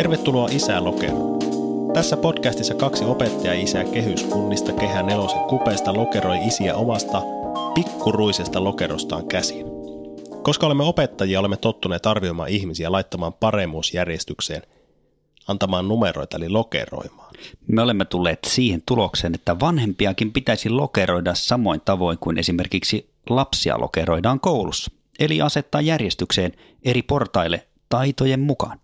Tervetuloa Isää Lokeroon. Tässä podcastissa kaksi opettaja-isää kehyskunnista Kehä Nelosen kupeesta lokeroi isiä omasta pikkuruisesta lokerostaan käsin. Koska olemme opettajia, olemme tottuneet arvioimaan ihmisiä laittamaan paremmuusjärjestykseen, antamaan numeroita eli lokeroimaan. Me olemme tulleet siihen tulokseen, että vanhempiakin pitäisi lokeroida samoin tavoin kuin esimerkiksi lapsia lokeroidaan koulussa, eli asettaa järjestykseen eri portaille taitojen mukaan.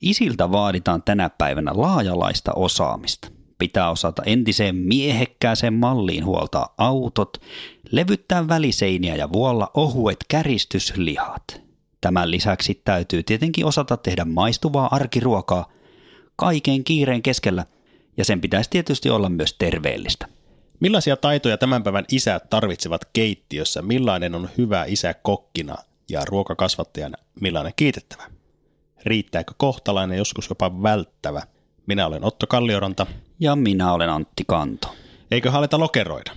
Isiltä vaaditaan tänä päivänä laajalaista osaamista. Pitää osata entiseen miehekkääseen malliin huoltaa autot, levyttää väliseiniä ja vuolla ohuet käristyslihat. Tämän lisäksi täytyy tietenkin osata tehdä maistuvaa arkiruokaa kaiken kiireen keskellä, ja sen pitäisi tietysti olla myös terveellistä. Millaisia taitoja tämän päivän isät tarvitsevat keittiössä? Millainen on hyvä isä kokkina ja ruokakasvattajana? Millainen kiitettävä? Riittääkö kohtalainen, joskus jopa välttävä? Minä olen Otto Kallioranta. Ja minä olen Antti Kanto. Eikö haleta lokeroida?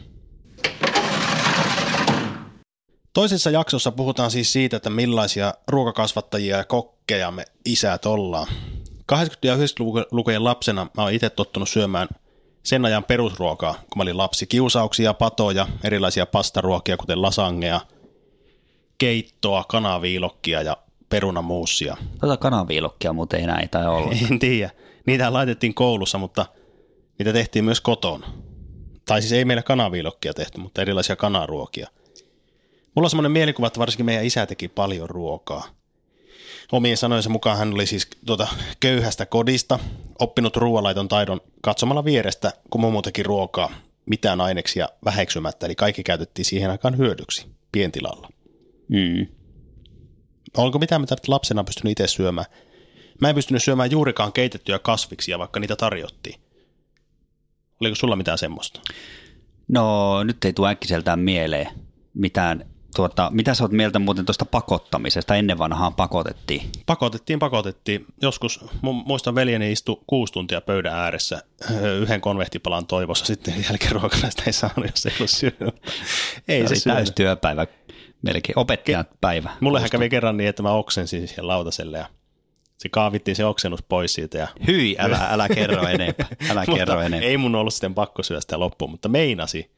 Toisessa jaksossa puhutaan siis siitä, että millaisia ruokakasvattajia ja kokkeja me isät ollaan. 80- ja 90-lukujen lapsena mä oon itse tottunut syömään sen ajan perusruokaa, kun mä olin lapsi. Kiusauksia, patoja, erilaisia pastaruokia, kuten lasangea, keittoa, kanaviilokkia ja perunamuussia. Tota kanaviilokkia muuten enää ei tai olla. En tiedä. Niitä laitettiin koulussa, mutta niitä tehtiin myös kotona. Tai siis ei meillä kanaviilokkia tehty, mutta erilaisia kanaruokia. Mulla on semmoinen mielikuva, että varsinkin meidän isä teki paljon ruokaa. Omien sanojensa mukaan hän oli siis tuota köyhästä kodista, oppinut ruoanlaiton taidon katsomalla vierestä, kun mummo teki ruokaa mitään aineksia väheksymättä, eli kaikki käytettiin siihen aikaan hyödyksi pientilalla. Mm. Onko mitään, mitä lapsena pystynyt itse syömään? Mä en pystynyt syömään juurikaan keitettyjä kasviksia, vaikka niitä tarjottiin. Oliko sulla mitään semmoista? No nyt ei tule äkkiseltään mieleen mitään. Tuota, mitä sä oot mieltä muuten tuosta pakottamisesta? Ennen vanhaan pakotettiin. Pakotettiin, pakotettiin. Joskus muistan veljeni istu kuusi tuntia pöydän ääressä yhden konvehtipalan toivossa. Sitten jälkiruokana sitä ei saanut, jos ei ollut syönyt. Ei se, se täystyöpäivä melkein opettajan Ke- päivä. Mullehän kävi kerran niin, että mä oksensin siihen lautaselle ja se kaavittiin se oksennus pois siitä. Ja Hyi, älä, älä kerro enempää. Älä kerro enempää. Ei mun ollut sitten pakko syödä sitä loppuun, mutta meinasi.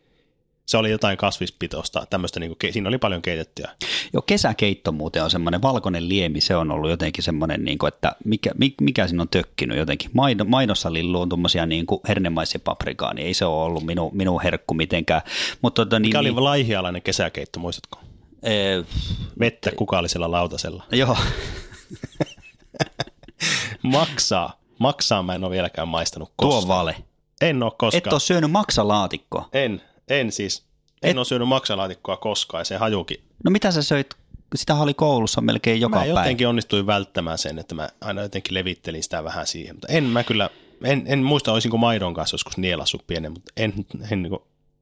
Se oli jotain kasvispitoista, tämmöistä, niin kuin, siinä oli paljon keitettyä. Joo, kesäkeitto muuten on semmoinen valkoinen liemi, se on ollut jotenkin semmoinen, niin kuin, että mikä, mikä siinä on tökkinyt jotenkin. Maino, mainossa lilluun tuommoisia niin hernemaisia paprikaa, niin ei se ole ollut minun, minun herkku mitenkään. Mutta, tota, niin, mikä oli niin, laihialainen kesäkeitto, muistatko? Ee, Vettä kukallisella lautasella. Joo. maksaa. Maksaa mä en ole vieläkään maistanut koskaan. Tuo vale. En ole koskaan. Et ole syönyt maksalaatikkoa? En, en siis. En Et... ole syönyt maksalaatikkoa koskaan ja se hajukin. No mitä sä söit? Sitä oli koulussa melkein joka mä päivä. Mä jotenkin onnistuin välttämään sen, että mä aina jotenkin levittelin sitä vähän siihen. Mutta en mä kyllä, en, en muista olisinko maidon kanssa joskus nielassut pienen, mutta en, en, en,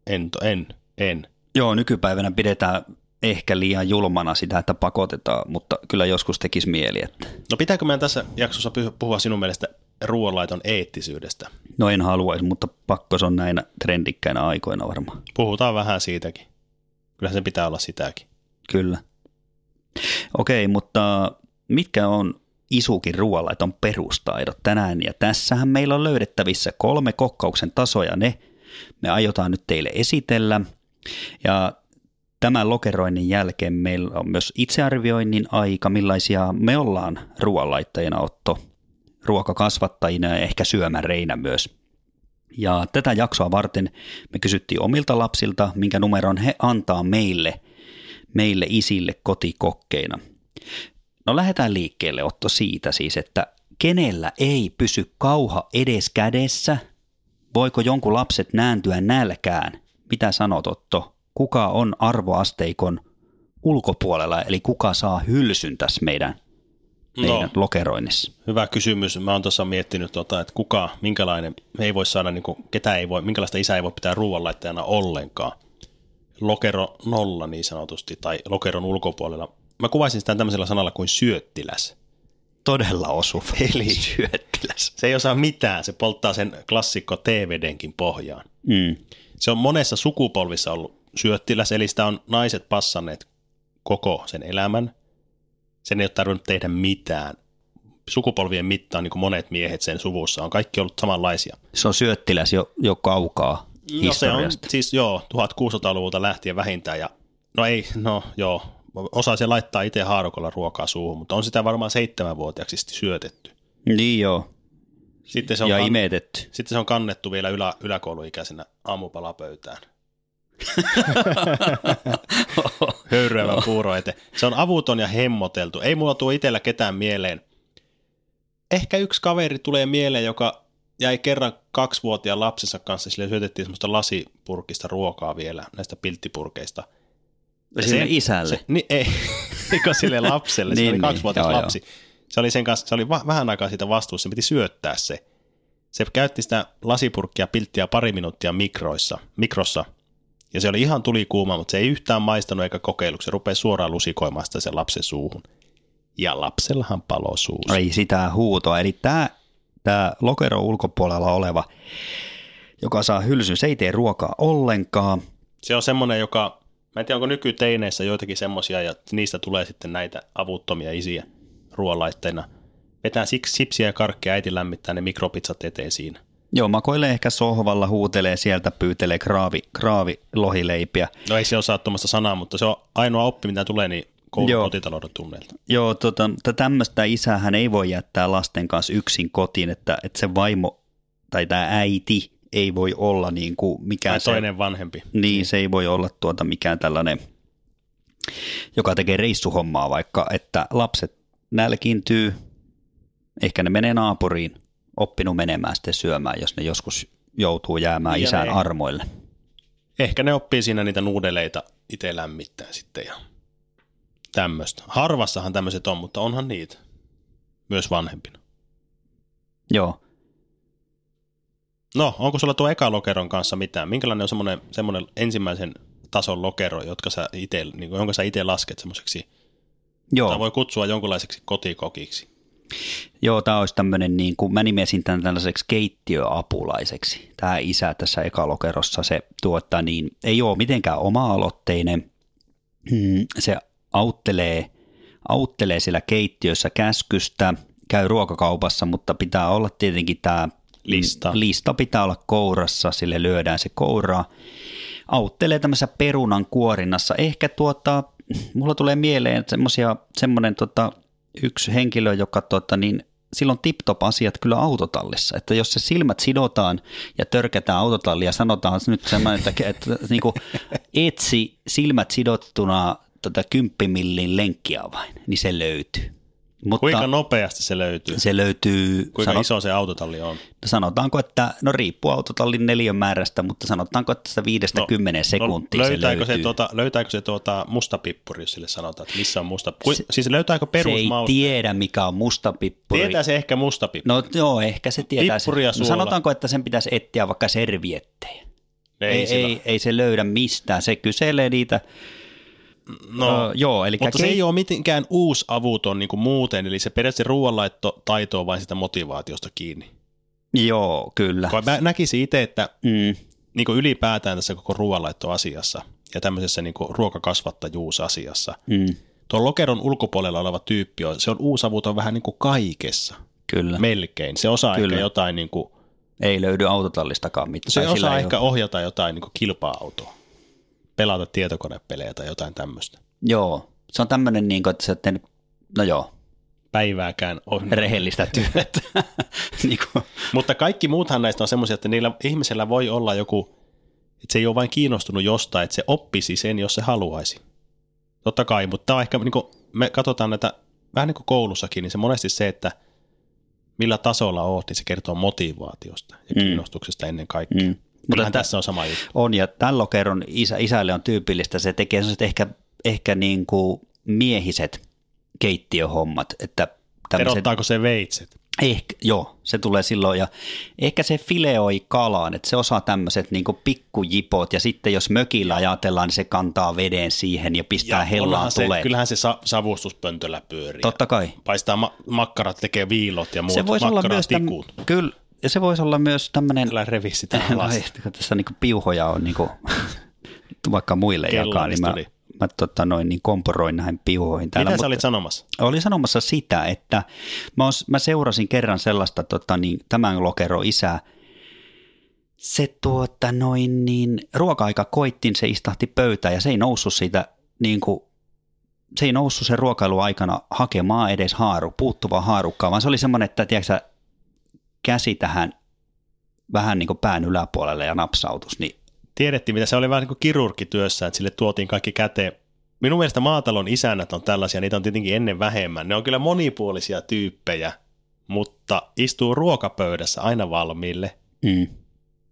en, en, en. Joo, nykypäivänä pidetään ehkä liian julmana sitä, että pakotetaan, mutta kyllä joskus tekisi mieli. Että. No pitääkö meidän tässä jaksossa puhua sinun mielestä ruoanlaiton eettisyydestä? No en haluaisi, mutta pakko se on näinä trendikkäinä aikoina varmaan. Puhutaan vähän siitäkin. Kyllä se pitää olla sitäkin. Kyllä. Okei, mutta mitkä on isukin ruoanlaiton perustaidot tänään? Ja tässähän meillä on löydettävissä kolme kokkauksen tasoja. Ne me aiotaan nyt teille esitellä. Ja Tämän lokeroinnin jälkeen meillä on myös itsearvioinnin aika, millaisia me ollaan ruoanlaittajina Otto, ruokakasvattajina ja ehkä syömäreinä myös. Ja tätä jaksoa varten me kysyttiin omilta lapsilta, minkä numeron he antaa meille, meille isille kotikokkeina. No lähdetään liikkeelle Otto siitä siis, että kenellä ei pysy kauha edes kädessä? Voiko jonkun lapset nääntyä nälkään? Mitä sanot Otto? Kuka on arvoasteikon ulkopuolella, eli kuka saa hylsyn tässä meidän, meidän No. lokeroinnissa? Hyvä kysymys. Mä oon tuossa miettinyt, tota, että kuka, minkälainen, me ei voi saada, niin kuin, ketä ei voi, minkälaista isää ei voi pitää ruoanlaittajana ollenkaan. Lokero nolla niin sanotusti, tai lokeron ulkopuolella. Mä kuvaisin sitä tämmöisellä sanalla kuin syöttiläs. Todella osuva. Eli syöttiläs. Se ei osaa mitään, se polttaa sen klassikko TVDnkin pohjaan. Mm. Se on monessa sukupolvissa ollut syöttiläs, eli sitä on naiset passanneet koko sen elämän. Sen ei ole tarvinnut tehdä mitään. Sukupolvien mittaan niin kuin monet miehet sen suvussa on kaikki ollut samanlaisia. Se on syöttiläs jo, jo kaukaa No se on historiasta. siis joo, 1600-luvulta lähtien vähintään ja no ei, no joo, osaa se laittaa itse haarukolla ruokaa suuhun, mutta on sitä varmaan seitsemänvuotiaaksi sitten syötetty. Niin joo, Sitten se on, ja kan- imetetty. sitten se on kannettu vielä ylä, yläkouluikäisenä aamupalapöytään. Höyryävän puuro eteen. Se on avuton ja hemmoteltu. Ei mulla tuo itsellä ketään mieleen. Ehkä yksi kaveri tulee mieleen, joka jäi kerran kaksivuotiaan lapsensa kanssa, sille syötettiin semmoista lasipurkista ruokaa vielä, näistä pilttipurkeista. Ja Sinne sen- isälle. Se, niin, ei, eikä sille lapselle, se Niin, oli niin, kaksivuotias joo, lapsi. Se oli sen kanssa, se oli va- vähän aikaa siitä vastuussa, se piti syöttää se. Se käytti sitä lasipurkkia pilttiä pari minuuttia mikroissa, mikrossa, ja se oli ihan tulikuuma, mutta se ei yhtään maistanut eikä kokeillut. Se rupesi suoraan lusikoimaan sitä sen lapsen suuhun. Ja lapsellahan palo suussa. Ei sitä huutoa. Eli tämä, tämä lokero ulkopuolella oleva, joka saa hylsyn, se ei tee ruokaa ollenkaan. Se on semmoinen, joka, mä en tiedä onko nykyteineissä joitakin semmoisia, ja niistä tulee sitten näitä avuttomia isiä ruoanlaitteina. Vetää siksi sipsiä ja karkkeja, äiti lämmittää ne mikropizzat eteen siinä. Joo, makoilee ehkä sohvalla, huutelee sieltä, pyytelee kraavi, kraavi lohileipiä. No ei se osaa tuommoista sanaa, mutta se on ainoa oppi, mitä tulee, niin koulun Joo. kotitalouden tunneilta. Joo, tota, tämmöistä isähän ei voi jättää lasten kanssa yksin kotiin, että, että se vaimo tai tämä äiti ei voi olla niin kuin mikään Tai se, toinen vanhempi. niin se ei voi olla tuota mikään tällainen, joka tekee reissuhommaa vaikka, että lapset nälkiintyy, ehkä ne menee naapuriin, oppinut menemään sitten syömään, jos ne joskus joutuu jäämään Ja isän ne- armoille. Ehkä ne oppii siinä niitä nuudeleita itse lämmittää sitten ja tämmöistä. Harvassahan tämmöiset on, mutta onhan niitä. Myös vanhempina. Joo, No, onko sulla tuo eka lokeron kanssa mitään? Minkälainen on semmoinen, semmoinen ensimmäisen tason lokero, jotka sä ite, niin jonka sä itse lasket semmoiseksi, joo. tai voi kutsua jonkunlaiseksi kotikokiksi? Joo, tämä olisi tämmöinen, niin kuin, mä nimesin tämän tällaiseksi keittiöapulaiseksi. Tämä isä tässä ekalokerossa, se tuottaa niin, ei ole mitenkään oma-aloitteinen. Mm, Se auttelee, auttelee siellä keittiössä käskystä, käy ruokakaupassa, mutta pitää olla tietenkin tämä Lista. lista pitää olla kourassa, sille lyödään se kouraa. Auttelee tämmöisessä perunan kuorinnassa. Ehkä tuota, mulla tulee mieleen semmosia, semmoinen tota, yksi henkilö, joka tota, niin, silloin tip-top asiat kyllä autotallissa, että jos se silmät sidotaan ja törkätään autotallia, sanotaan nyt semmoinen, että, että, että niin kuin, etsi silmät sidottuna tota, kymppimillin lenkkiavain, niin se löytyy. Mutta Kuinka nopeasti se löytyy? se löytyy, Kuinka sanot, iso se autotalli on? sanotaanko, että no riippuu autotallin neliön määrästä, mutta sanotaanko, että sitä viidestä no, kymmenen sekuntia se löytääkö löytyy. se, tuota, löytääkö se tuota mustapippuri, jos sille sanotaan, että missä on musta Kui, Se- Siis löytääkö se ei perusmauste? tiedä, mikä on mustapippuri. Tietää se ehkä mustapippuri. No joo, ehkä se tietää. Sen. no, sanotaanko, että sen pitäisi etsiä vaikka serviettejä. ei, Ei, sillä- ei, ei se löydä mistään. Se kyselee niitä. No, Ö, joo, eli mutta se ei ole mitenkään uusi avuton niin kuin muuten, eli se periaatteessa ruoanlaitto taito on vain sitä motivaatiosta kiinni. Joo, kyllä. Kun mä näkisin itse, että Mm, niin kuin ylipäätään tässä koko ruoanlaittoasiassa ja tämmöisessä niin kuin ruokakasvattajuusasiassa, mm, tuon lokeron ulkopuolella oleva tyyppi on, se on uusavuton vähän niin kuin kaikessa, kyllä. melkein. Se osaa Kyllä. ehkä jotain, niin kuin, Ei löydy autotallistakaan mitään. se osaa ehkä ole- ohjata jotain niin kilpa-autoa, pelata tietokonepelejä tai jotain tämmöistä. Joo, se on tämmöinen, niin kuin, että sä et tehnyt, no joo, Päivääkään on. rehellistä työtä. niin kuin, Mutta kaikki muuthan näistä on semmoisia, että niillä ihmisellä voi olla joku, että se ei ole vain kiinnostunut jostain, että se oppisi sen, jos se haluaisi. Totta kai, mutta tämä on ehkä, niin kuin, me katsotaan näitä vähän niin kuin koulussakin, niin se monesti se, että millä tasolla oot, niin se kertoo motivaatiosta ja Mm. kiinnostuksesta ennen kaikkea. mm. Tä- tässä on sama juttu. On, ja tämän lokeron isä, isälle on tyypillistä, se tekee sellaiset ehkä, ehkä niin kuin miehiset keittiöhommat, että tämmöiset, Erottaako se veitset? ehkä, joo, se tulee silloin, ja ehkä se fileoi kalaan, että se osaa tämmöiset niin pikkujipot, ja sitten jos mökillä ajatellaan, niin se kantaa veden siihen ja pistää hellaan onhan se, tulee. kyllähän se sa- savustuspöntöllä pyörii. Totta kai. Paistaa ma- makkarat, tekee viilot ja muut Se voisi olla myös täm, kyllä, ja se voisi olla myös tämmöinen, Kyllä revi sitä alas. kun tässä niin piuhoja on niin kuin, vaikka muille jakaa, niin mä, mä tota noin, niin komporoin näihin piuhoihin täällä. Mitä sä olit sanomassa? Oli sanomassa sitä, että mä, os, mä seurasin kerran sellaista tota, niin, tämän lokero isää. Se tuota noin niin, ruoka-aika koittiin, se istahti pöytään ja se ei noussut siitä niin kuin, se ei noussut sen ruokailu aikana hakemaan edes haaru, puuttuvaa haarukkaa, vaan se oli semmoinen, että tiedätkö, käsi tähän vähän niin kuin pään yläpuolelle ja napsautus, niin Tiedettiin, mitä se oli vähän niin kuin kirurgityössä, että sille tuotiin kaikki käteen. Minun mielestä maatalon isännät on tällaisia, niitä on tietenkin ennen vähemmän. Ne on kyllä monipuolisia tyyppejä, mutta istuu ruokapöydässä aina valmiille mm,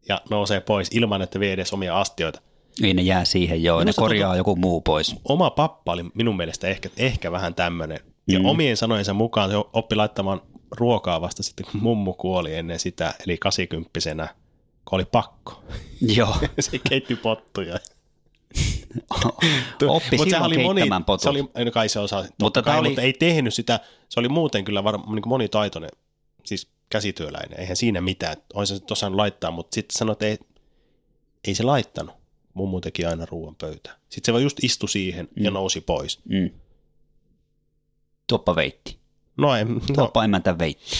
ja nousee pois ilman, että vie edes omia astioita. ei ne jää siihen joo, ne Minusta korjaa joku muu pois. Oma pappa oli minun mielestä ehkä, ehkä vähän tämmöinen. Ja Mm. omien sanojensa mukaan se oppi laittamaan ruokaa vasta sitten, kun mummu kuoli ennen sitä, eli 80 kun oli pakko. Joo, se keitti pottuja. oppi Mut silloin keittämään potut. Se oli, no kai se osaa, mutta, Mutta kai, oli- mutta ei tehnyt sitä, se oli muuten kyllä var, niin monitaitoinen, siis käsityöläinen, eihän siinä mitään, olisi se osannut laittaa, mutta sitten sanoi, että ei, ei se laittanut, mummu teki aina ruoan pöytään. Sitten se vaan just istui siihen ja Mm. nousi pois. Mm. Tuoppa veitti. No, en, no Tuoppa emäntä veitti.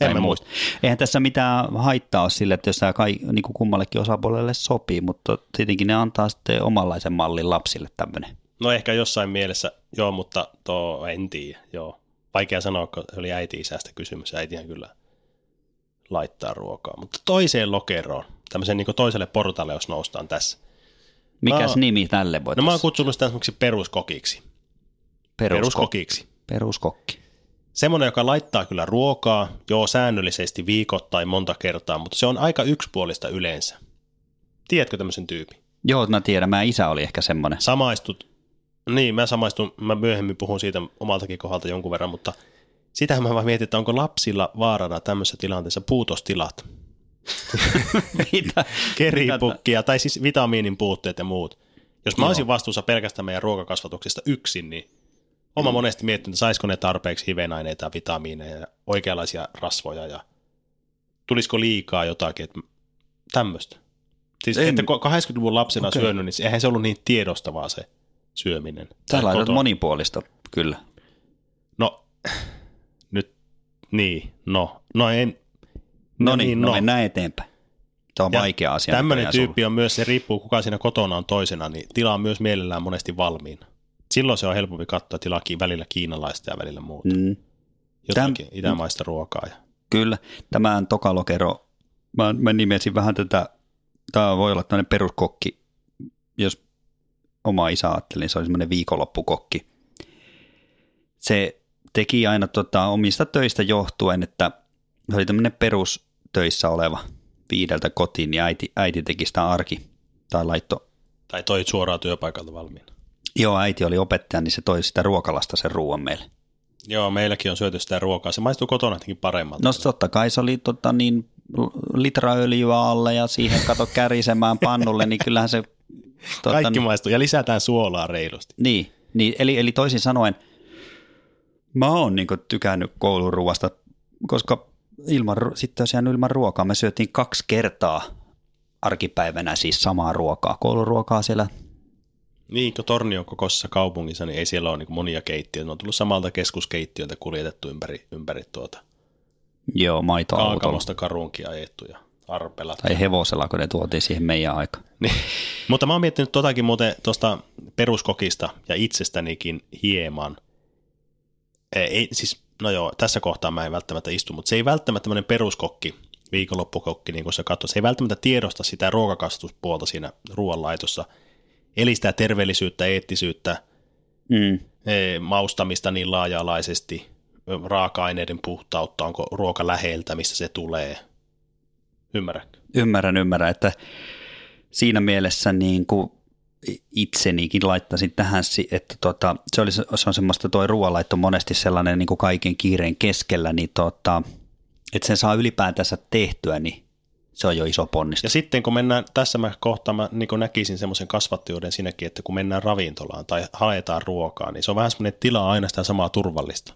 en mä muista. Eihän tässä mitään haittaa ole sille, että jos tämä kai, niin kuin kummallekin osapuolelle sopii, mutta tietenkin ne antaa sitten omanlaisen mallin lapsille tämmöinen. No ehkä jossain mielessä, joo, mutta tuo en tiedä, joo. Vaikea sanoa, kun se oli äiti-isästä kysymys. Äitihän kyllä laittaa ruokaa. Mutta toiseen lokeroon, tämmöisen niin toiselle portalle, jos noustaan tässä. Mikäs Mä- nimi tälle voi No mä oon kutsunut sitä esimerkiksi peruskokiksi. Perusko- Peruskokiksi. Peruskokki. Semmoinen, joka laittaa kyllä ruokaa, joo säännöllisesti viikoittain monta kertaa, mutta se on aika yksipuolista yleensä. Tiedätkö tämmöisen tyypin? Joo, mä tiedän. Mä isä oli ehkä semmoinen. Samaistut, niin mä samaistun, mä myöhemmin puhun siitä omaltakin kohdalta jonkun verran, mutta sitähän mä vaan mietin, että onko lapsilla vaarana tämmöisessä tilanteessa puutostilat, Mitä? keripukkia tai siis vitamiinin puutteet ja muut. Jos mä Joo. olisin vastuussa pelkästään meidän ruokakasvatuksesta yksin, niin oma monesti miettinyt, että saisiko ne tarpeeksi hivenaineita ja vitamiineja ja oikeanlaisia rasvoja ja tulisiko liikaa jotakin, että tämmöistä. Siis En- että kun 80-luvun lapsena Okei. syönyt, niin eihän se ollut niin tiedostavaa se syöminen. Sä laitat kotona. monipuolista, kyllä. No, nyt, niin, no, no en. No niin, no, mennään eteenpäin. Tämä on Ja vaikea asia. Tämmöinen tyyppi on myös, se riippuu kuka siinä kotona on toisena, niin tilaa myös mielellään monesti valmiina. Silloin se on helpompi katsoa, että tilaa ki- välillä kiinalaista ja välillä muuta. Mm. Jotakin itämaista ruokaa. Ja... Kyllä, tämän tokalokero, mä, mä nimesin vähän tätä, tämä voi olla tämmöinen peruskokki, jos oma isä ajatteli, niin se oli semmoinen viikonloppukokki. Se teki aina tota, omista töistä johtuen, että se oli tämmöinen perustöissä oleva viideltä kotiin, niin äiti, äiti teki sitä arki, tai laitto, Tai toi suoraan työpaikalta valmiina. Joo äiti oli opettaja, niin se toi sitä ruokalasta sen ruoan meille. Joo, meilläkin on syöty sitä ruokaa. Se maistuu kotona jotenkin paremmalta. No totta kai se oli tota, niin, litra öljyä alle ja siihen kato kärisemään pannulle, niin kyllähän se... Tota, Kaikki maistuu. Ja lisätään suolaa reilusti. niin, niin, eli, eli toisin sanoen, mä oon niin tykännyt kouluruuasta, koska ilman, sitten tosiaan ilman ruokaa me syötiin kaksi kertaa arkipäivänä siis samaa ruokaa. Kouluruokaa siellä, Niin, kun Tornion kokoisessa kaupungissa, niin ei siellä ole niin monia keittiöitä. Ne on tullut samalta keskuskeittiöltä kuljetettu ympäri, ympäri tuota joo, maitoautolla. Kaakamosta karunkin ajettu ja arpelat. Tai hevosella, kun ne tuotiin siihen meidän aikaan. Niin. Mutta mä oon miettinyt totakin muuten tuosta peruskokista ja itsestänikin hieman. Ei, ei, siis, no joo, tässä kohtaa mä en välttämättä istu, mutta se ei välttämättä tämmöinen peruskokki, viikonloppukokki, niin kuin sä katsot, se ei välttämättä tiedosta sitä ruokakastuspuolta siinä ruoanlaitossa, eli sitä terveellisyyttä, eettisyyttä, Mm. eh, maustamista niin laaja-alaisesti, raaka-aineiden puhtautta, onko ruoka läheltä, mistä se tulee, Ymmärrätkö? Ymmärrän, ymmärrän, että siinä mielessä niin kuin itsenikin laittaisin tähän, että tota, se, oli, se on semmoista tuo ruoanlaitto monesti sellainen niin kuin kaiken kiireen keskellä, niin tota, että sen saa ylipäätänsä tehtyä, niin se on jo iso ponnistus. Ja sitten kun mennään, tässä mä kohtaan mä niin näkisin semmoisen kasvattijuuden siinäkin, että kun mennään ravintolaan tai haetaan ruokaa, niin se on vähän semmoinen tilaa aina sitä samaa turvallista.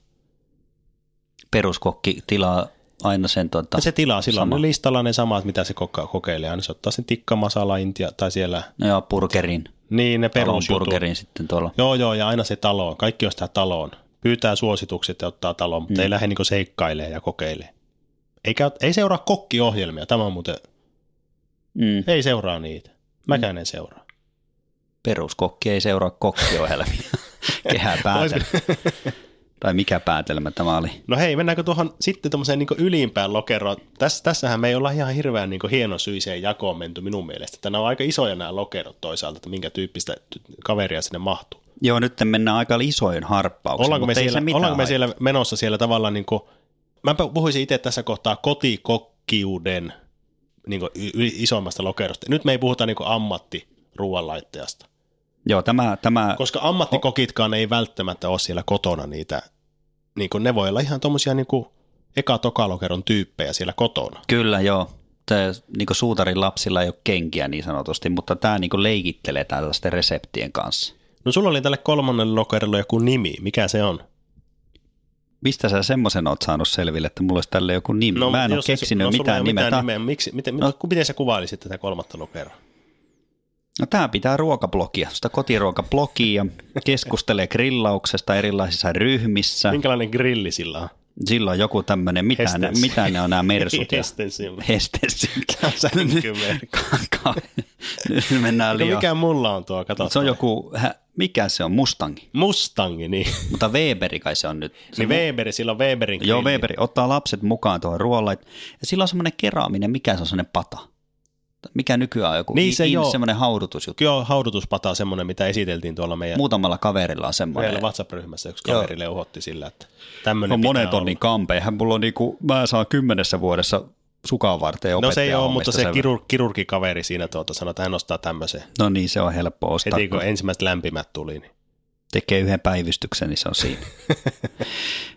Peruskokki tilaa aina sen tuota, Se tilaa silloin sama. listalla ne samat, mitä se kokeilee. Aina se ottaa sen tikkamasala intia tai siellä. No joo, burgerin. Niin, ne perusjutut. burgerin sitten tuolla. Joo, joo, ja aina se taloon. Kaikki on sitä taloon. Pyytää suositukset ja ottaa taloon, mutta mm. ei lähde niin seikkailee ja kokeilee. Eikä, ei seuraa kokkiohjelmia. Tämä on muuten, mm. ei seuraa niitä. Mäkään mm. en seuraa. Peruskokki ei seuraa kokkiohjelmia. Kehää päätellä. Tai mikä päätelmä tämä oli? No hei, mennäänkö tuohon sitten tuommoiseen niin ylimpään lokeroon? Tässä, tässähän me ei olla ihan hirveän niin hienosyiseen jakoon menty minun mielestä. Tänä on aika isoja nämä lokerot toisaalta, että minkä tyyppistä kaveria sinne mahtuu. Joo, nyt mennään aika isoin harppauksiin. Ollaanko me, siellä, ollaanko me siellä menossa siellä tavallaan, niin kuin, mä puhuisin itse tässä kohtaa kotikokkiuden niin kuin isoimmasta lokerosta. Nyt me ei puhuta niin ammatti ruoanlaittajasta. Joo, tämä, tämä... Koska ammattikokitkaan ei välttämättä ole siellä kotona niitä niin kuin ne voi olla ihan tuommoisia niin eka tokalokeron tyyppejä siellä kotona. Kyllä, joo. Tämä, niin suutarin lapsilla ei ole kenkiä niin sanotusti, mutta tämä niin leikittelee tällaisten reseptien kanssa. No sulla oli tälle kolmannelle lokerolle joku nimi. Mikä se on? Mistä sä semmoisen oot saanut selville, että mulla olisi tälle joku nimi? No, Mä en ole keksinyt no, mitään nimeä. Mitään nimeä. Miksi, miten, no, miten sä kuvailisit tätä kolmatta lokeroa? No tämä pitää ruokablogia, sitä kotiruokablogia, keskustelee grillauksesta erilaisissa ryhmissä. Minkälainen grilli sillä on? Sillä on joku tämmöinen, mitä, ne, mitä ne on nämä mersut? Hestensil. Hestensil. Nyt mennään liian. Mikä mulla on tuo, kato. Se on joku, mikä se on, Mustangi? Mustangi, niin. Mutta Weberi kai se on nyt. Se niin Weberi, sillä on Weberin grilli. Joo, Weberi, ottaa lapset mukaan tuohon ruoalla. Ja sillä on semmoinen keraaminen, mikä se on semmoinen pata? mikä nykyään on joku niin se in, semmoinen haudutusjuttu. Joo, haudutuspata on semmoinen, mitä esiteltiin tuolla meidän... Muutamalla kaverilla on semmoinen. Meillä WhatsApp-ryhmässä yksi kaveri leuhotti sillä, että tämmöinen no, monet on niin kampeihän. Mulla on niinku, mä saan kymmenessä vuodessa sukaan varten No se ei ole, mutta se kirur, kirurgikaveri siinä tuota sanoi, että hän ostaa tämmöisen. No niin, se on helppo ostaa. Heti kun ensimmäiset lämpimät tuli. Niin. Tekee yhden päivystyksen, niin se on siinä.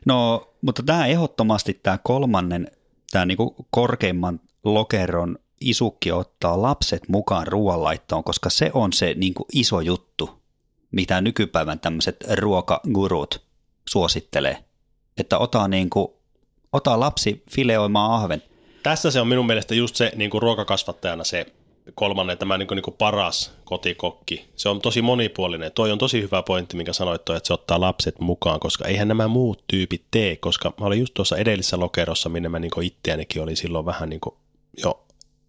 no, mutta tämä ehdottomasti tämä kolmannen, tämä niinku korkeimman lokeron isukki ottaa lapset mukaan ruoanlaittoon, koska se on se niin kuin iso juttu, mitä nykypäivän tämmöiset ruokagurut suosittelee. Että ota, niin kuin, ota lapsi fileoimaan ahven. Tässä se on minun mielestä just se niin kuin ruokakasvattajana se kolmannen, tämä niin kuin, niin kuin paras kotikokki. Se on tosi monipuolinen. Toi on tosi hyvä pointti, minkä sanoit, toi, että se ottaa lapset mukaan, koska eihän nämä muut tyypit tee, koska mä olin just tuossa edellisessä lokerossa, minne mä niin itseänikin oli silloin vähän niin kuin jo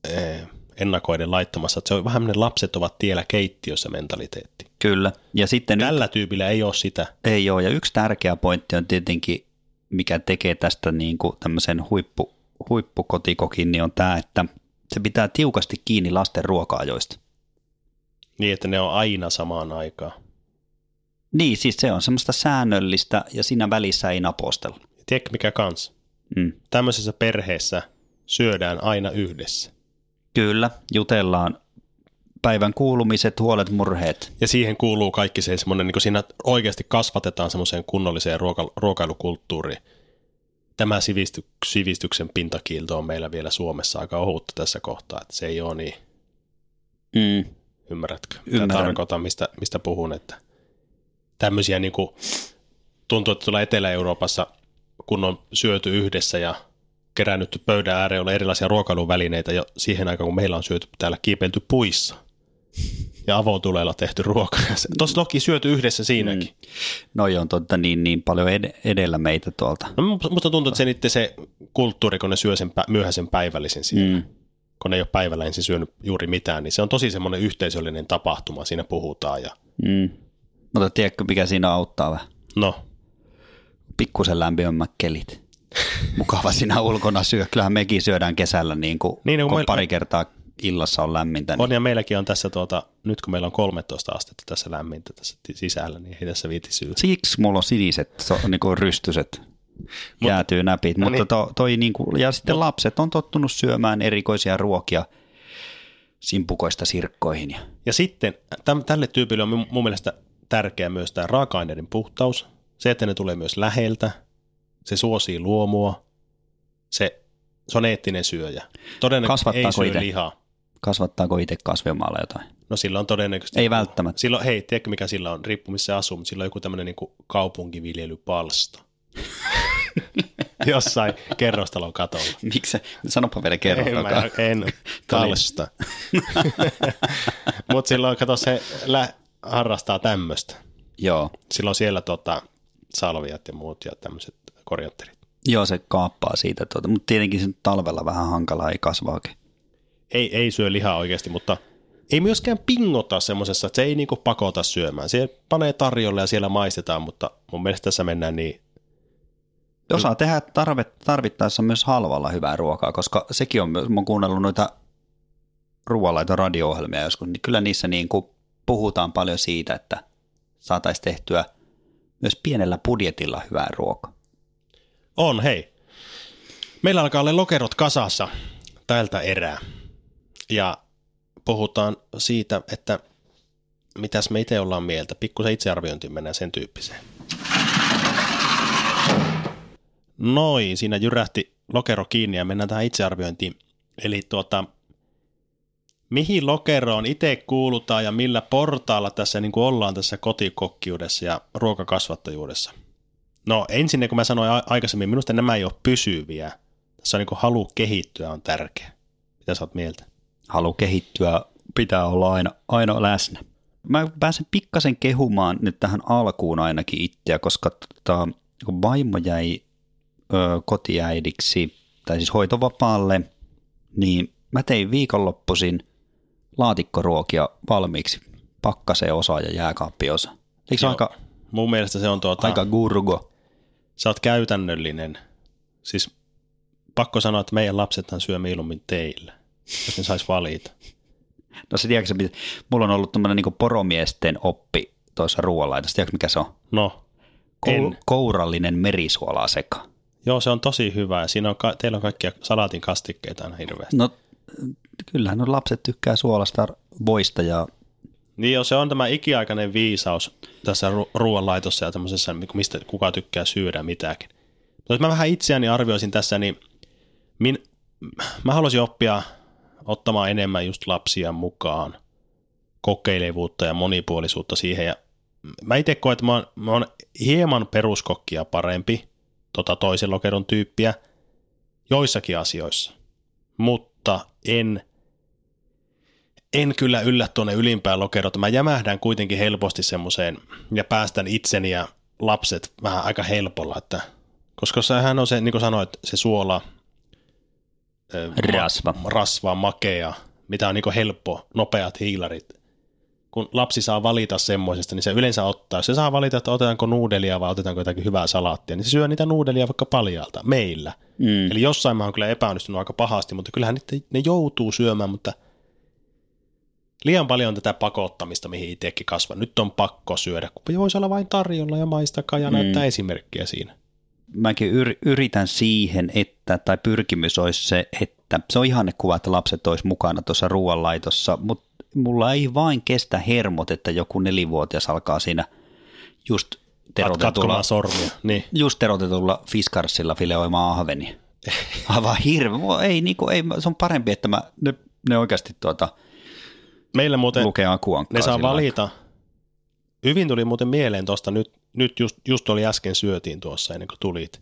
Eh, ennakoiden laittamassa. Että se on vähän ne lapset ovat tiellä keittiössä mentaliteetti. Kyllä. Ja sitten Tällä nyt, tyypillä ei ole sitä. Ei ole. Ja yksi tärkeä pointti on tietenkin, mikä tekee tästä niin kuin tämmöisen huippu, huippukotikokin, niin on tämä, että se pitää tiukasti kiinni lasten ruoka-ajoista. Niin, että ne on aina samaan aikaan. Niin, siis se on semmoista säännöllistä ja siinä välissä ei napostella. Tiedätkö mikä kans? Mm. Tämmöisessä perheessä syödään aina yhdessä. Kyllä, jutellaan päivän kuulumiset, huolet, murheet. Ja siihen kuuluu kaikki se semmoinen, niin siinä oikeasti kasvatetaan semmoiseen kunnolliseen ruoka, ruokailukulttuuriin. Tämä sivisty, sivistyksen pintakiilto on meillä vielä Suomessa aika ohutta tässä kohtaa, että se ei ole niin. Mm. Ymmärrätkö? Ymmärrän. tarkoitan, mistä, mistä puhun, että tämmöisiä niin kuin, tuntuu, että tuolla Etelä-Euroopassa, kun on syöty yhdessä ja kerännyt pöydän ääreen olla erilaisia ruokailuvälineitä jo siihen aikaan, kun meillä on syöty täällä kiipeilty puissa ja avotuleella tehty ruoka. Tuossa toki syöty yhdessä siinäkin. Mm. Noi on totta niin, niin paljon ed- edellä meitä tuolta. No, musta tuntuu, että se niiden se kulttuuri, kun ne syö sen myöhäisen päivällisen siinä, mm. kun ne ei ole päivällä ensin syönyt juuri mitään, niin se on tosi semmoinen yhteisöllinen tapahtuma, siinä puhutaan. Ja... Mm. Mutta tiedätkö, mikä siinä auttaa vähän? No? Pikkusen lämpimämmät kelit mukava siinä ulkona syö. Kyllähän mekin syödään kesällä niin kuin, niin, kun pari kertaa illassa on lämmintä. Niin... On ja meilläkin on tässä, tuota, nyt kun meillä on 13 astetta tässä lämmintä tässä sisällä, niin ei tässä viiti syö. Siksi mulla on siniset, so, niin kuin rystyset. jäätyy näpit. No Mutta niin. to, toi niinku, ja sitten lapset on tottunut syömään erikoisia ruokia simpukoista sirkkoihin. Ja, Ja sitten täm, tälle tyypille on mun mielestä tärkeä myös tämä raaka-aineiden puhtaus. Se, että ne tulee myös läheltä. Se suosii luomua. Se, se on eettinen syöjä. Todennäköisesti ei syö itse? lihaa. Kasvattaako itse kasvimaalla jotain? No sillä on todennäköisesti... Ei välttämättä. Silloin, hei, tiedätkö mikä sillä on, riippuu missä asuu, mutta sillä on joku tämmöinen niin kaupunkiviljelypalsta. Jossain kerrostalon katolla. Miksi? Sanopa vielä kerran. En, en palsta. mutta silloin, kato, se lä- harrastaa tämmöistä. Joo. Silloin siellä tota, salviat ja muut ja tämmöiset korjatterit. Joo, se kaappaa siitä, tuota, mutta tietenkin se talvella vähän hankalaa, ei kasvaakin. Ei, ei syö lihaa oikeasti, mutta ei myöskään pingota semmoisessa, että se ei niinku pakota syömään. Se panee tarjolle ja siellä maistetaan, mutta mun mielestä tässä mennään niin, Osaa tehdä tarve, tarvittaessa myös halvalla hyvää ruokaa, koska sekin on, myös- mä oon kuunnellut noita ruoanlaiton radio-ohjelmia joskus, niin kyllä niissä niin kuin puhutaan paljon siitä, että saataisiin tehtyä myös pienellä budjetilla hyvää ruokaa. On, hei. Meillä alkaa olla lokerot kasassa tältä erää. Ja puhutaan siitä, että mitäs me itse ollaan mieltä. Pikkusen itsearviointiin mennään sen tyyppiseen. Noin, siinä jyrähti lokero kiinni ja mennään tähän itsearviointiin. Eli tuota, mihin lokeroon itse kuulutaan ja millä portaalla tässä niin kuin ollaan tässä kotikokkiudessa ja ruokakasvattajuudessa? No ensin, kun mä sanoin aikaisemmin, minusta nämä ei ole pysyviä. Tässä on niin kuin halu kehittyä on tärkeä. Mitä sä oot mieltä? Halu kehittyä pitää olla aina, aina läsnä. Mä pääsen pikkasen kehumaan nyt tähän alkuun ainakin itseä, koska tota, kun vaimo jäi ö, kotiäidiksi, tai siis hoitovapaalle, niin mä tein viikonloppuisin laatikkoruokia valmiiksi, pakkaseen osa ja jääkaappiosa. Eikö se Joo. aika, Mun mielestä se on tuota, aika gurgo? sä oot käytännöllinen. Siis pakko sanoa, että meidän lapsethan syö mieluummin teillä, jos ne sais valita. No se tiedätkö, mulla on ollut tämmöinen niin poromiesten oppi tuossa ruoanlaitossa. Tiedätkö, mikä se on? No, Kou- en. kourallinen merisuolaseka. Joo, se on tosi hyvä. Ja siinä on, ka- teillä on kaikkia salaatin kastikkeita aina hirveästi. No kyllähän no lapset tykkää suolasta voista ja Niin joo, se on tämä ikiaikainen viisaus tässä ru- ruoanlaitossa ja tämmöisessä, mistä kuka tykkää syödä mitäkin. Mutta jos mä vähän itseäni arvioisin tässä, niin min, mä haluaisin oppia ottamaan enemmän just lapsia mukaan, kokeilevuutta ja monipuolisuutta siihen. Ja mä itse koen, että mä oon, mä oon hieman peruskokkia parempi, tota toisen lokeron tyyppiä, joissakin asioissa, mutta en en kyllä yllä tuonne ylimpään lokeroon. Mä jämähdän kuitenkin helposti semmoiseen ja päästän itseni ja lapset vähän aika helpolla, että, koska sehän on se, niin kuin sanoit, se suola, Rasva. ma- rasva, makea, mitä on niin helppo, nopeat hiilarit. Kun lapsi saa valita semmoisesta, niin se yleensä ottaa. Jos se saa valita, että otetaanko nuudelia vai otetaanko jotakin hyvää salaattia, niin se syö niitä nuudelia vaikka paljalta, meillä. mm, Eli jossain mä oon kyllä epäonnistunut aika pahasti, mutta kyllähän ne, ne joutuu syömään, mutta liian paljon tätä pakottamista, mihin itsekin kasvan. Nyt on pakko syödä, kun voisi olla vain tarjolla ja maistakaa ja Mm. näyttää esimerkkiä siinä. Mäkin yr- yritän siihen, että, tai pyrkimys olisi se, että se on ihannekuva, että lapset olisi mukana tuossa ruoanlaitossa, mutta mulla ei vain kestä hermot, että joku nelivuotias alkaa siinä just terotetulla, sormia. Niin. just terotetulla fiskarssilla fileoimaan ahvenia. Aivan hirveä. Ei, niinku, ei, se on parempi, että mä, ne, ne oikeasti tuota, Meillä muuten lukee akuankkaa. ne saa valita. Hyvin tuli muuten mieleen tuosta, nyt, nyt just, just oli äsken syötiin tuossa ennen kuin tulit.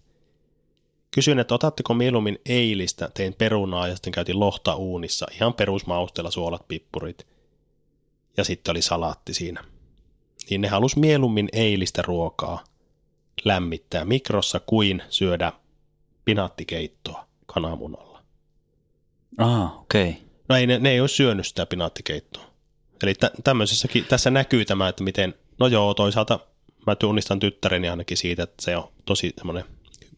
Kysyin, että otatteko mieluummin eilistä, tein perunaa ja sitten käytiin lohta uunissa, ihan perusmausteella suolat, pippurit ja sitten oli salaatti siinä. Niin ne halus mieluummin eilistä ruokaa lämmittää mikrossa kuin syödä pinaattikeittoa kananmunalla. Ah, okei. Okay. No ei, ne, ne ei ole syönyt sitä pinaattikeittoa. Eli tä, tämmöisessäkin, tässä näkyy tämä, että miten, no joo, toisaalta mä tunnistan tyttäreni ainakin siitä, että se on tosi semmoinen,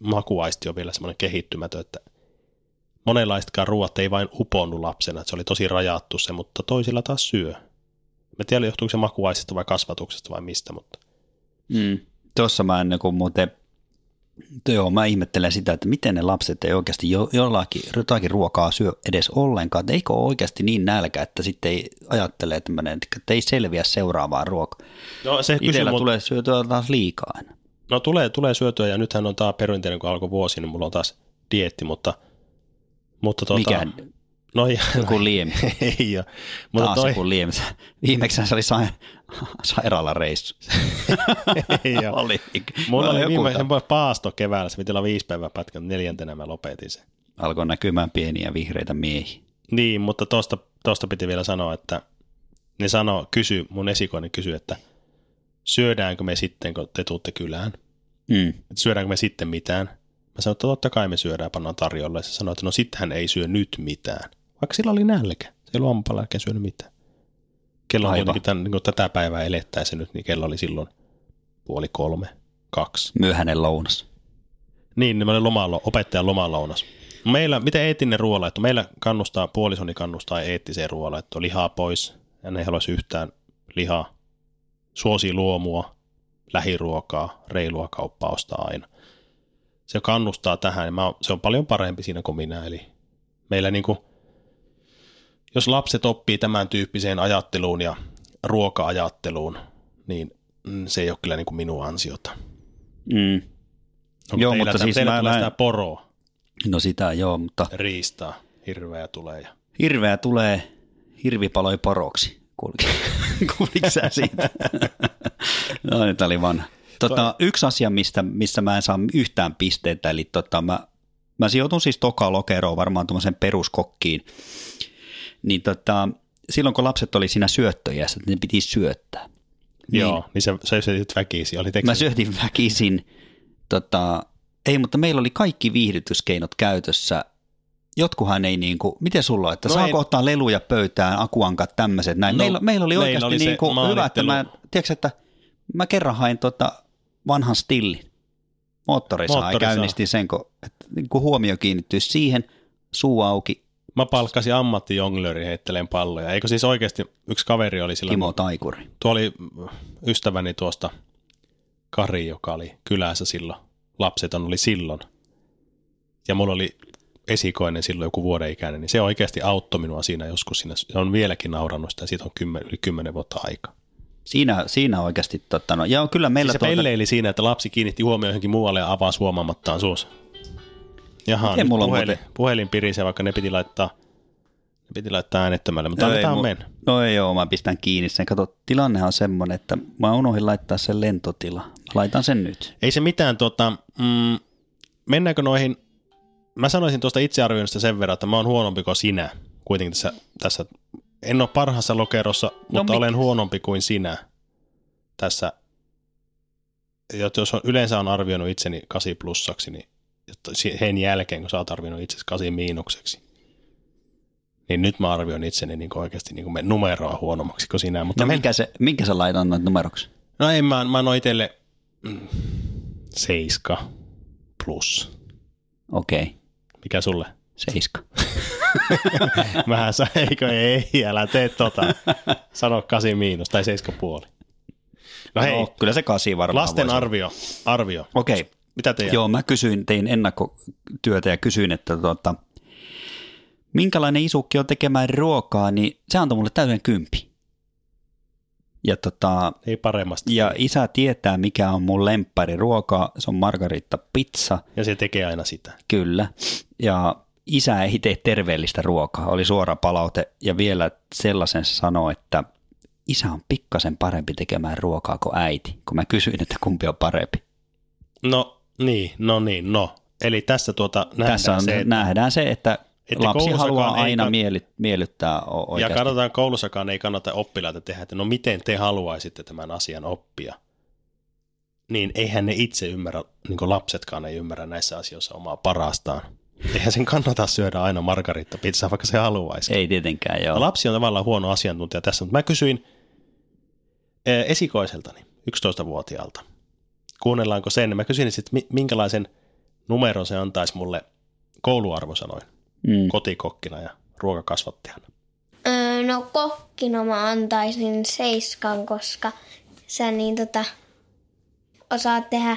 makuaisti on vielä semmoinen kehittymätön, että monenlaistakaan ruoat ei vain uponnut lapsena, että se oli tosi rajattu se, mutta toisilla taas syö. Mä tiedän, johtuuko se makuaistista vai kasvatuksesta vai mistä, mutta Mm. Tuossa mä ennen kuin muuten Joo, mä ihmettelen sitä, että miten ne lapset ei oikeasti jo, jollakin, jotakin ruokaa syö edes ollenkaan. Että eikö ole oikeasti niin nälkä, että sitten ei ajattele, että, että ei selviä seuraavaan ruokaa. No, se Itsellä kysy, tulee syötyä taas liikaa aina. No tulee, tulee syötyä ja nythän on taas perinteinen, kun alkoi vuosi, niin mulla on taas dietti, mutta, mutta tuota, Mikä? No, ja, Joku liemi. ei ole. Mutta Taas toi, joku liemi. Viimeksi se oli sairaalareissu. oli. Mulla oli joku viime ta- paasto keväällä, se piti olla viisi päivää pätkän, neljäntenä mä lopetin sen. Alkoi näkymään pieniä vihreitä miehiä. Niin, mutta tosta, tosta piti vielä sanoa, että ne sanoo, kysy, mun esikoinen kysyi, että syödäänkö me sitten, kun te tuutte kylään, Mm. että syödäänkö me sitten mitään. Mä sanoin, että totta kai me syödään, pannaan tarjolle. Ja se sanoi, että no sitten hän ei syö nyt mitään. Vaikka sillä oli nälkä. Se ei ollut jälkeen syönyt mitään. Kello on Aivan. kuitenkin tämän, niin tätä päivää elettäessä nyt, niin kello oli silloin puoli kolme, kaksi. Myöhäinen lounas. Niin, niin lomalo, opettajan lomalounas. Meillä, miten eettinen ruoanlaitto? Meillä kannustaa, puolisoni kannustaa eettiseen ruoanlaittoon. Lihaa pois, hän ei haluaisi yhtään lihaa. Suosii luomua, lähiruokaa, reilua kauppaa ostaa aina. Se kannustaa tähän, ja mä, se on paljon parempi siinä kuin minä. Eli meillä niin kuin, jos lapset oppii tämän tyyppiseen ajatteluun ja ruoka-ajatteluun, niin mm, se ei ole kyllä niin kuin minun ansiota. Mm. Onko Joo, teillä, mutta siis teillä mä- tulee mä- sitä poroa, No sitä joo, mutta riistaa, hirveä tulee. Ja... hirveä tulee, hirvi paloi poroksi. Kuuliko, sä siitä? no nyt oli vanha. Tota, yksi asia, mistä, missä mä en saa yhtään pisteitä, eli tota, mä, mä sijoitun siis toka lokeroon varmaan tuommoisen peruskokkiin, niin tota, silloin kun lapset oli siinä syöttöjässä, että ne piti syöttää. Niin, Joo, niin se, se syötit väkisin. Oli Mä syötin väkisin. Tota, ei, mutta meillä oli kaikki viihdytyskeinot käytössä. Jotkuhan ei niinku, miten sulla on, että No saako ei- ottaa leluja pöytään, akuankat, tämmöiset näin. No, meillä, meillä oli meillä oikeasti oli se niinku hyvä, että mä, tiedätkö, että mä kerran hain tota vanhan stillin. Moottori saa, Moottori saa. käynnistin sen, kun, että niinku huomio kiinnittyy siihen, suu auki, Mä palkkasin ammattijonglööri heitteleen palloja. Eikö siis oikeasti yksi kaveri oli silloin, Timo Taikuri. tuo oli ystäväni tuosta Kari, joka oli kylässä silloin. Lapseton oli silloin. Ja mulla oli esikoinen silloin joku vuoden ikäinen, niin se oikeasti auttoi minua siinä joskus. Siinä, se on vieläkin naurannut sitä, siitä on kymmen, yli kymmenen vuotta aika. Siinä, siinä oikeasti, totta, no, ja kyllä meillä Siis se pelleili siinä, että lapsi kiinnitti huomioon johonkin muualle ja avasi huomaamattaan suussa. Jaha, Miten mulla puhelin, muuten- puhelin pirisee, vaikka ne piti laittaa, ne piti laittaa äänettömälle, mutta Joo, annetaan mu- mennä. No ei joo, mä pistän kiinni sen. Kato, tilannehan on semmoinen, että mä unohdin laittaa sen lentotila. Mä laitan sen nyt. Ei se mitään, tota, mm, mennäänkö noihin, mä sanoisin tuosta itsearvioinnista sen verran, että mä oon huonompi kuin sinä kuitenkin tässä, tässä en ole parhaassa lokerossa, mutta mik- olen huonompi kuin sinä tässä. Jot- Jos on, yleensä on arvioinut itseni 8 plussaksi, niin sen jälkeen, kun sä oot arvioinut itsesi 8 miinukseksi, niin nyt mä arvioin itseni niin oikeasti niin kuin numeroa huonommaksi kuin sinä. Mutta No minkä, se, minkä sä laitat noita numeroksi? No en mä, mä annoin itselle mm, seiska plus. Okei, okay. Mikä sulle? seiska. Mähän sa, eikö ei, älä tee tota. Sano kasi miinus tai seiska puoli. No hei, No, kyllä se kasi varmaan lasten voisi arvio, arvio. Okei, okay. Mitä teidän? joo, mä kysyin, tein ennakkotyötä ja kysyin, että tota, minkälainen isukki on tekemään ruokaa, niin se antoi mulle täyden kympi. Ja tota, Ei paremmasta. ja isä tietää, mikä on mun lemppari ruokaa, se on margarita pizza, ja se tekee aina sitä. Kyllä. Ja isä ei tee terveellistä ruokaa, oli suora palaute. Ja vielä sellaisen se sanoi, että isä on pikkasen parempi tekemään ruokaa kuin äiti, kun mä kysyin, että kumpi on parempi. No niin, no niin, no. Eli tässä tuota nähdään Tässä on, se, että, nähdään se, että, että lapsi haluaa aina kann- mieli, miellyttää o- ja oikeasti. katsotaan koulussakaan ei kannata oppilaita tehdä, että no miten te haluaisitte tämän asian oppia. Niin eihän ne itse ymmärrä, niin kuin lapsetkaan ei ymmärrä näissä asioissa omaa parastaan. Eihän sen kannata syödä aina margarita pizzaa, vaikka se haluaisi. Ei tietenkään, joo. No, lapsi on tavallaan huono asiantuntija tässä, mutta mä kysyin eh, esikoiseltani, 11-vuotiaalta. Kuunnellaanko sen? Mä kysyin sitten, minkälaisen numeron se antaisi mulle kouluarvosanoin Mm. kotikokkina ja ruokakasvattajana. Öö, no kokkina mä antaisin seiskan, koska sä niin tota, osaat tehdä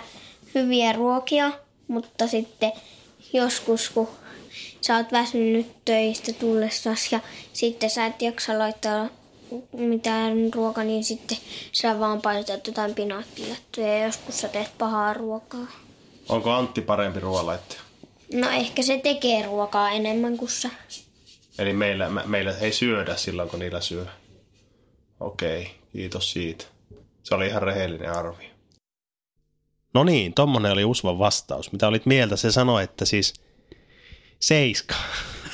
hyviä ruokia Mutta sitten joskus, kun sä oot väsynyt töistä tullessas ja sitten sä et jaksa laittaa mitään ruokaa, niin sitten sä vaan paistat jotain pinaattilettuja ja joskus sä teet pahaa ruokaa. Onko Antti parempi ruoanlaittaja? No ehkä se tekee ruokaa enemmän kuin sä. Eli meillä, me- meillä ei syödä silloin, kun niillä syö. Okei, kiitos siitä. Se oli ihan rehellinen arvio. No niin, tommonen oli Usvan vastaus. Mitä olit mieltä? Se sanoi, että siis seiska.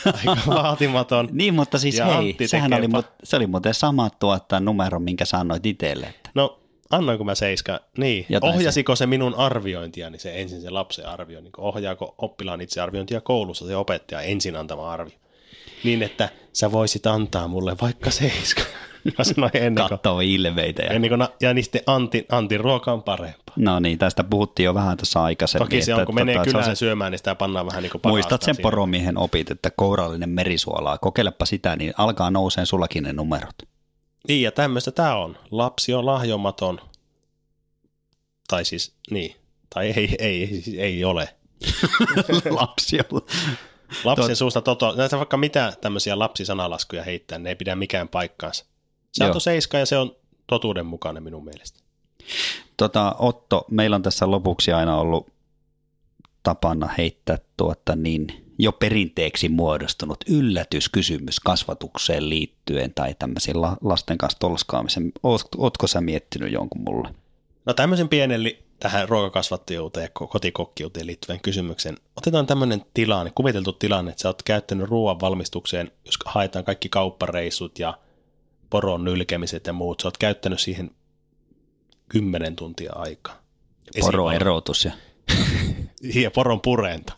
Aika vaatimaton. Niin, mutta siis Ja hei, sehän oli, se oli muuten sama tuota numero, minkä sanoit itselle. Että No, annoinko mä seiska? Niin. Jotain Ohjasiko se minun arviointiani, se ensin se lapsen arvio? Niin ohjaako oppilaan itsearviointia koulussa se opettaja ensin antama arvio? Niin, että sä voisit antaa mulle vaikka seiska. Mä sanoin ennen kuin, kattoo ilmeitä. Ja... ennen kuin na- ja niin sitten Antin, Antin ruoka on parempaa. No niin, tästä puhuttiin jo vähän tuossa aikaisemmin. Toki se on, kun menee tota, se on kylään se- syömään, niin sitä pannaan vähän niin kuin Muistat sen siinä. poromiehen opit, että kourallinen merisuolaa. Kokeilepa sitä, niin alkaa nouseen sullakin ne numerot. Niin, ja tämmöistä tämä on. Lapsi on lahjomaton. Tai siis, niin. Tai ei, ei, ei, siis ei ole. Lapsi on. Lapsen Tot- suusta toto. Näitä vaikka mitä tämmöisiä lapsisanalaskuja heittää, ne ei pidä mikään paikkaansa. Se Joo. on seiska ja se on totuudenmukainen minun mielestä. Tota, Otto, meillä on tässä lopuksi aina ollut tapana heittää tuota niin jo perinteeksi muodostunut yllätyskysymys kasvatukseen liittyen tai tämmöisiin la- lasten kanssa tolskaamisen. Oot- Ootko sä miettinyt jonkun mulle? No tämmöisen pienen li- tähän ruokakasvattajuuteen ja ko- kotikokkiuteen liittyvän kysymyksen. Otetaan tämmöinen tilanne, kuviteltu tilanne, että sä oot käyttänyt ruoan valmistukseen, jos haetaan kaikki kauppareissut ja poron nylkemiset ja muut, sä oot käyttänyt siihen kymmenen tuntia aikaa. Poroerotus ja ja poron purenta.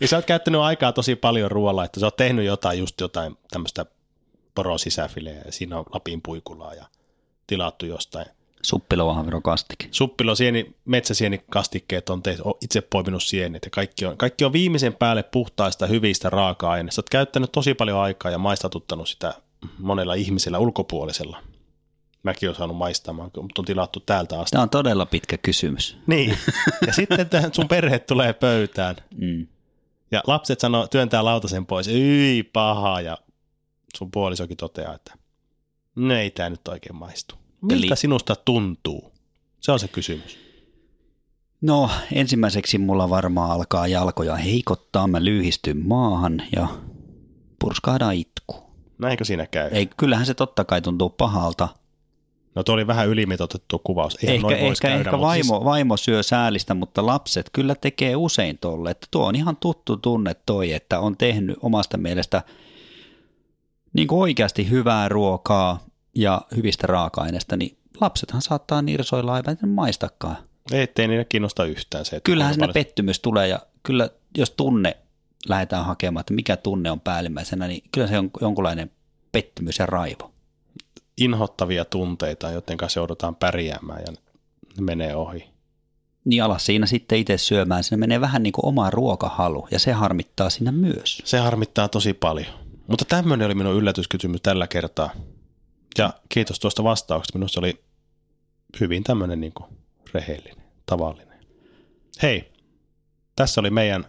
ja sä oot käyttänyt aikaa tosi paljon ruoalla, että sä oot tehnyt jotain, just jotain tämmöistä poron sisäfileä ja siinä on Lapin puikulaa ja tilattu jostain. suppilovahverokastike. Suppilo sieni, metsäsienikastikkeet on tehty, itse poiminut sienet ja kaikki on, kaikki on viimeisen päälle puhtaista hyvistä raaka-aineista. Oot käyttänyt tosi paljon aikaa ja maistatuttanut sitä monella ihmisellä ulkopuolisella. Mäkin olen saanut maistamaan, mutta on tilattu täältä asti. Tämä on todella pitkä kysymys. Niin. Ja sitten tähän sun perhe tulee pöytään Mm. ja lapset sanoo, työntää lautasen pois, ei paha ja sun puolisokin toteaa, että no ei tämä nyt oikein maistu. Miltä Eli- sinusta tuntuu? Se on se kysymys. No ensimmäiseksi mulla varmaan alkaa jalkoja heikottaa, mä lyhistyn maahan ja purskahdaan itku. Näinkö siinä käy? Ei, kyllähän se totta kai tuntuu pahalta. No tuo oli vähän ylimitoitettu kuvaus. Eihän Ehkä, ehkä, käydä, ehkä vaimo, Siis, vaimo syö säälistä, mutta lapset kyllä tekee usein tolle. Että tuo on ihan tuttu tunne toi, että on tehnyt omasta mielestä niin kuin oikeasti hyvää ruokaa ja hyvistä raaka-aineista, niin lapsethan saattaa nirsoilla aivan, maistakaan. ettei niitä kiinnosta yhtään se. Että Kyllähän siinä paljon- pettymys tulee ja kyllä jos tunne lähdetään hakemaan, että mikä tunne on päällimmäisenä, niin kyllä se on jonkunlainen pettymys ja raivo. inhottavia tunteita, joten kanssa joudutaan pärjäämään ja ne menee ohi. Niin alas siinä sitten itse syömään, siinä menee vähän niin kuin oma ruokahalu ja se harmittaa siinä myös. Se harmittaa tosi paljon. Mutta tämmöinen oli minun yllätyskysymys tällä kertaa. Ja kiitos tuosta vastauksesta. Minusta oli hyvin tämmöinen niin kuin rehellinen, tavallinen. Hei, tässä oli meidän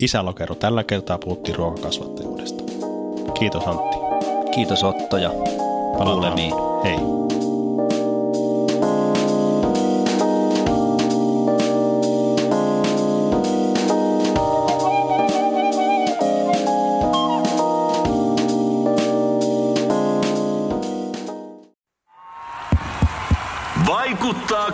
isälokero. Tällä kertaa puhuttiin ruokakasvattajuudesta. Kiitos Antti. Kiitos Otto ja Palataan. kuulemiin. Hei.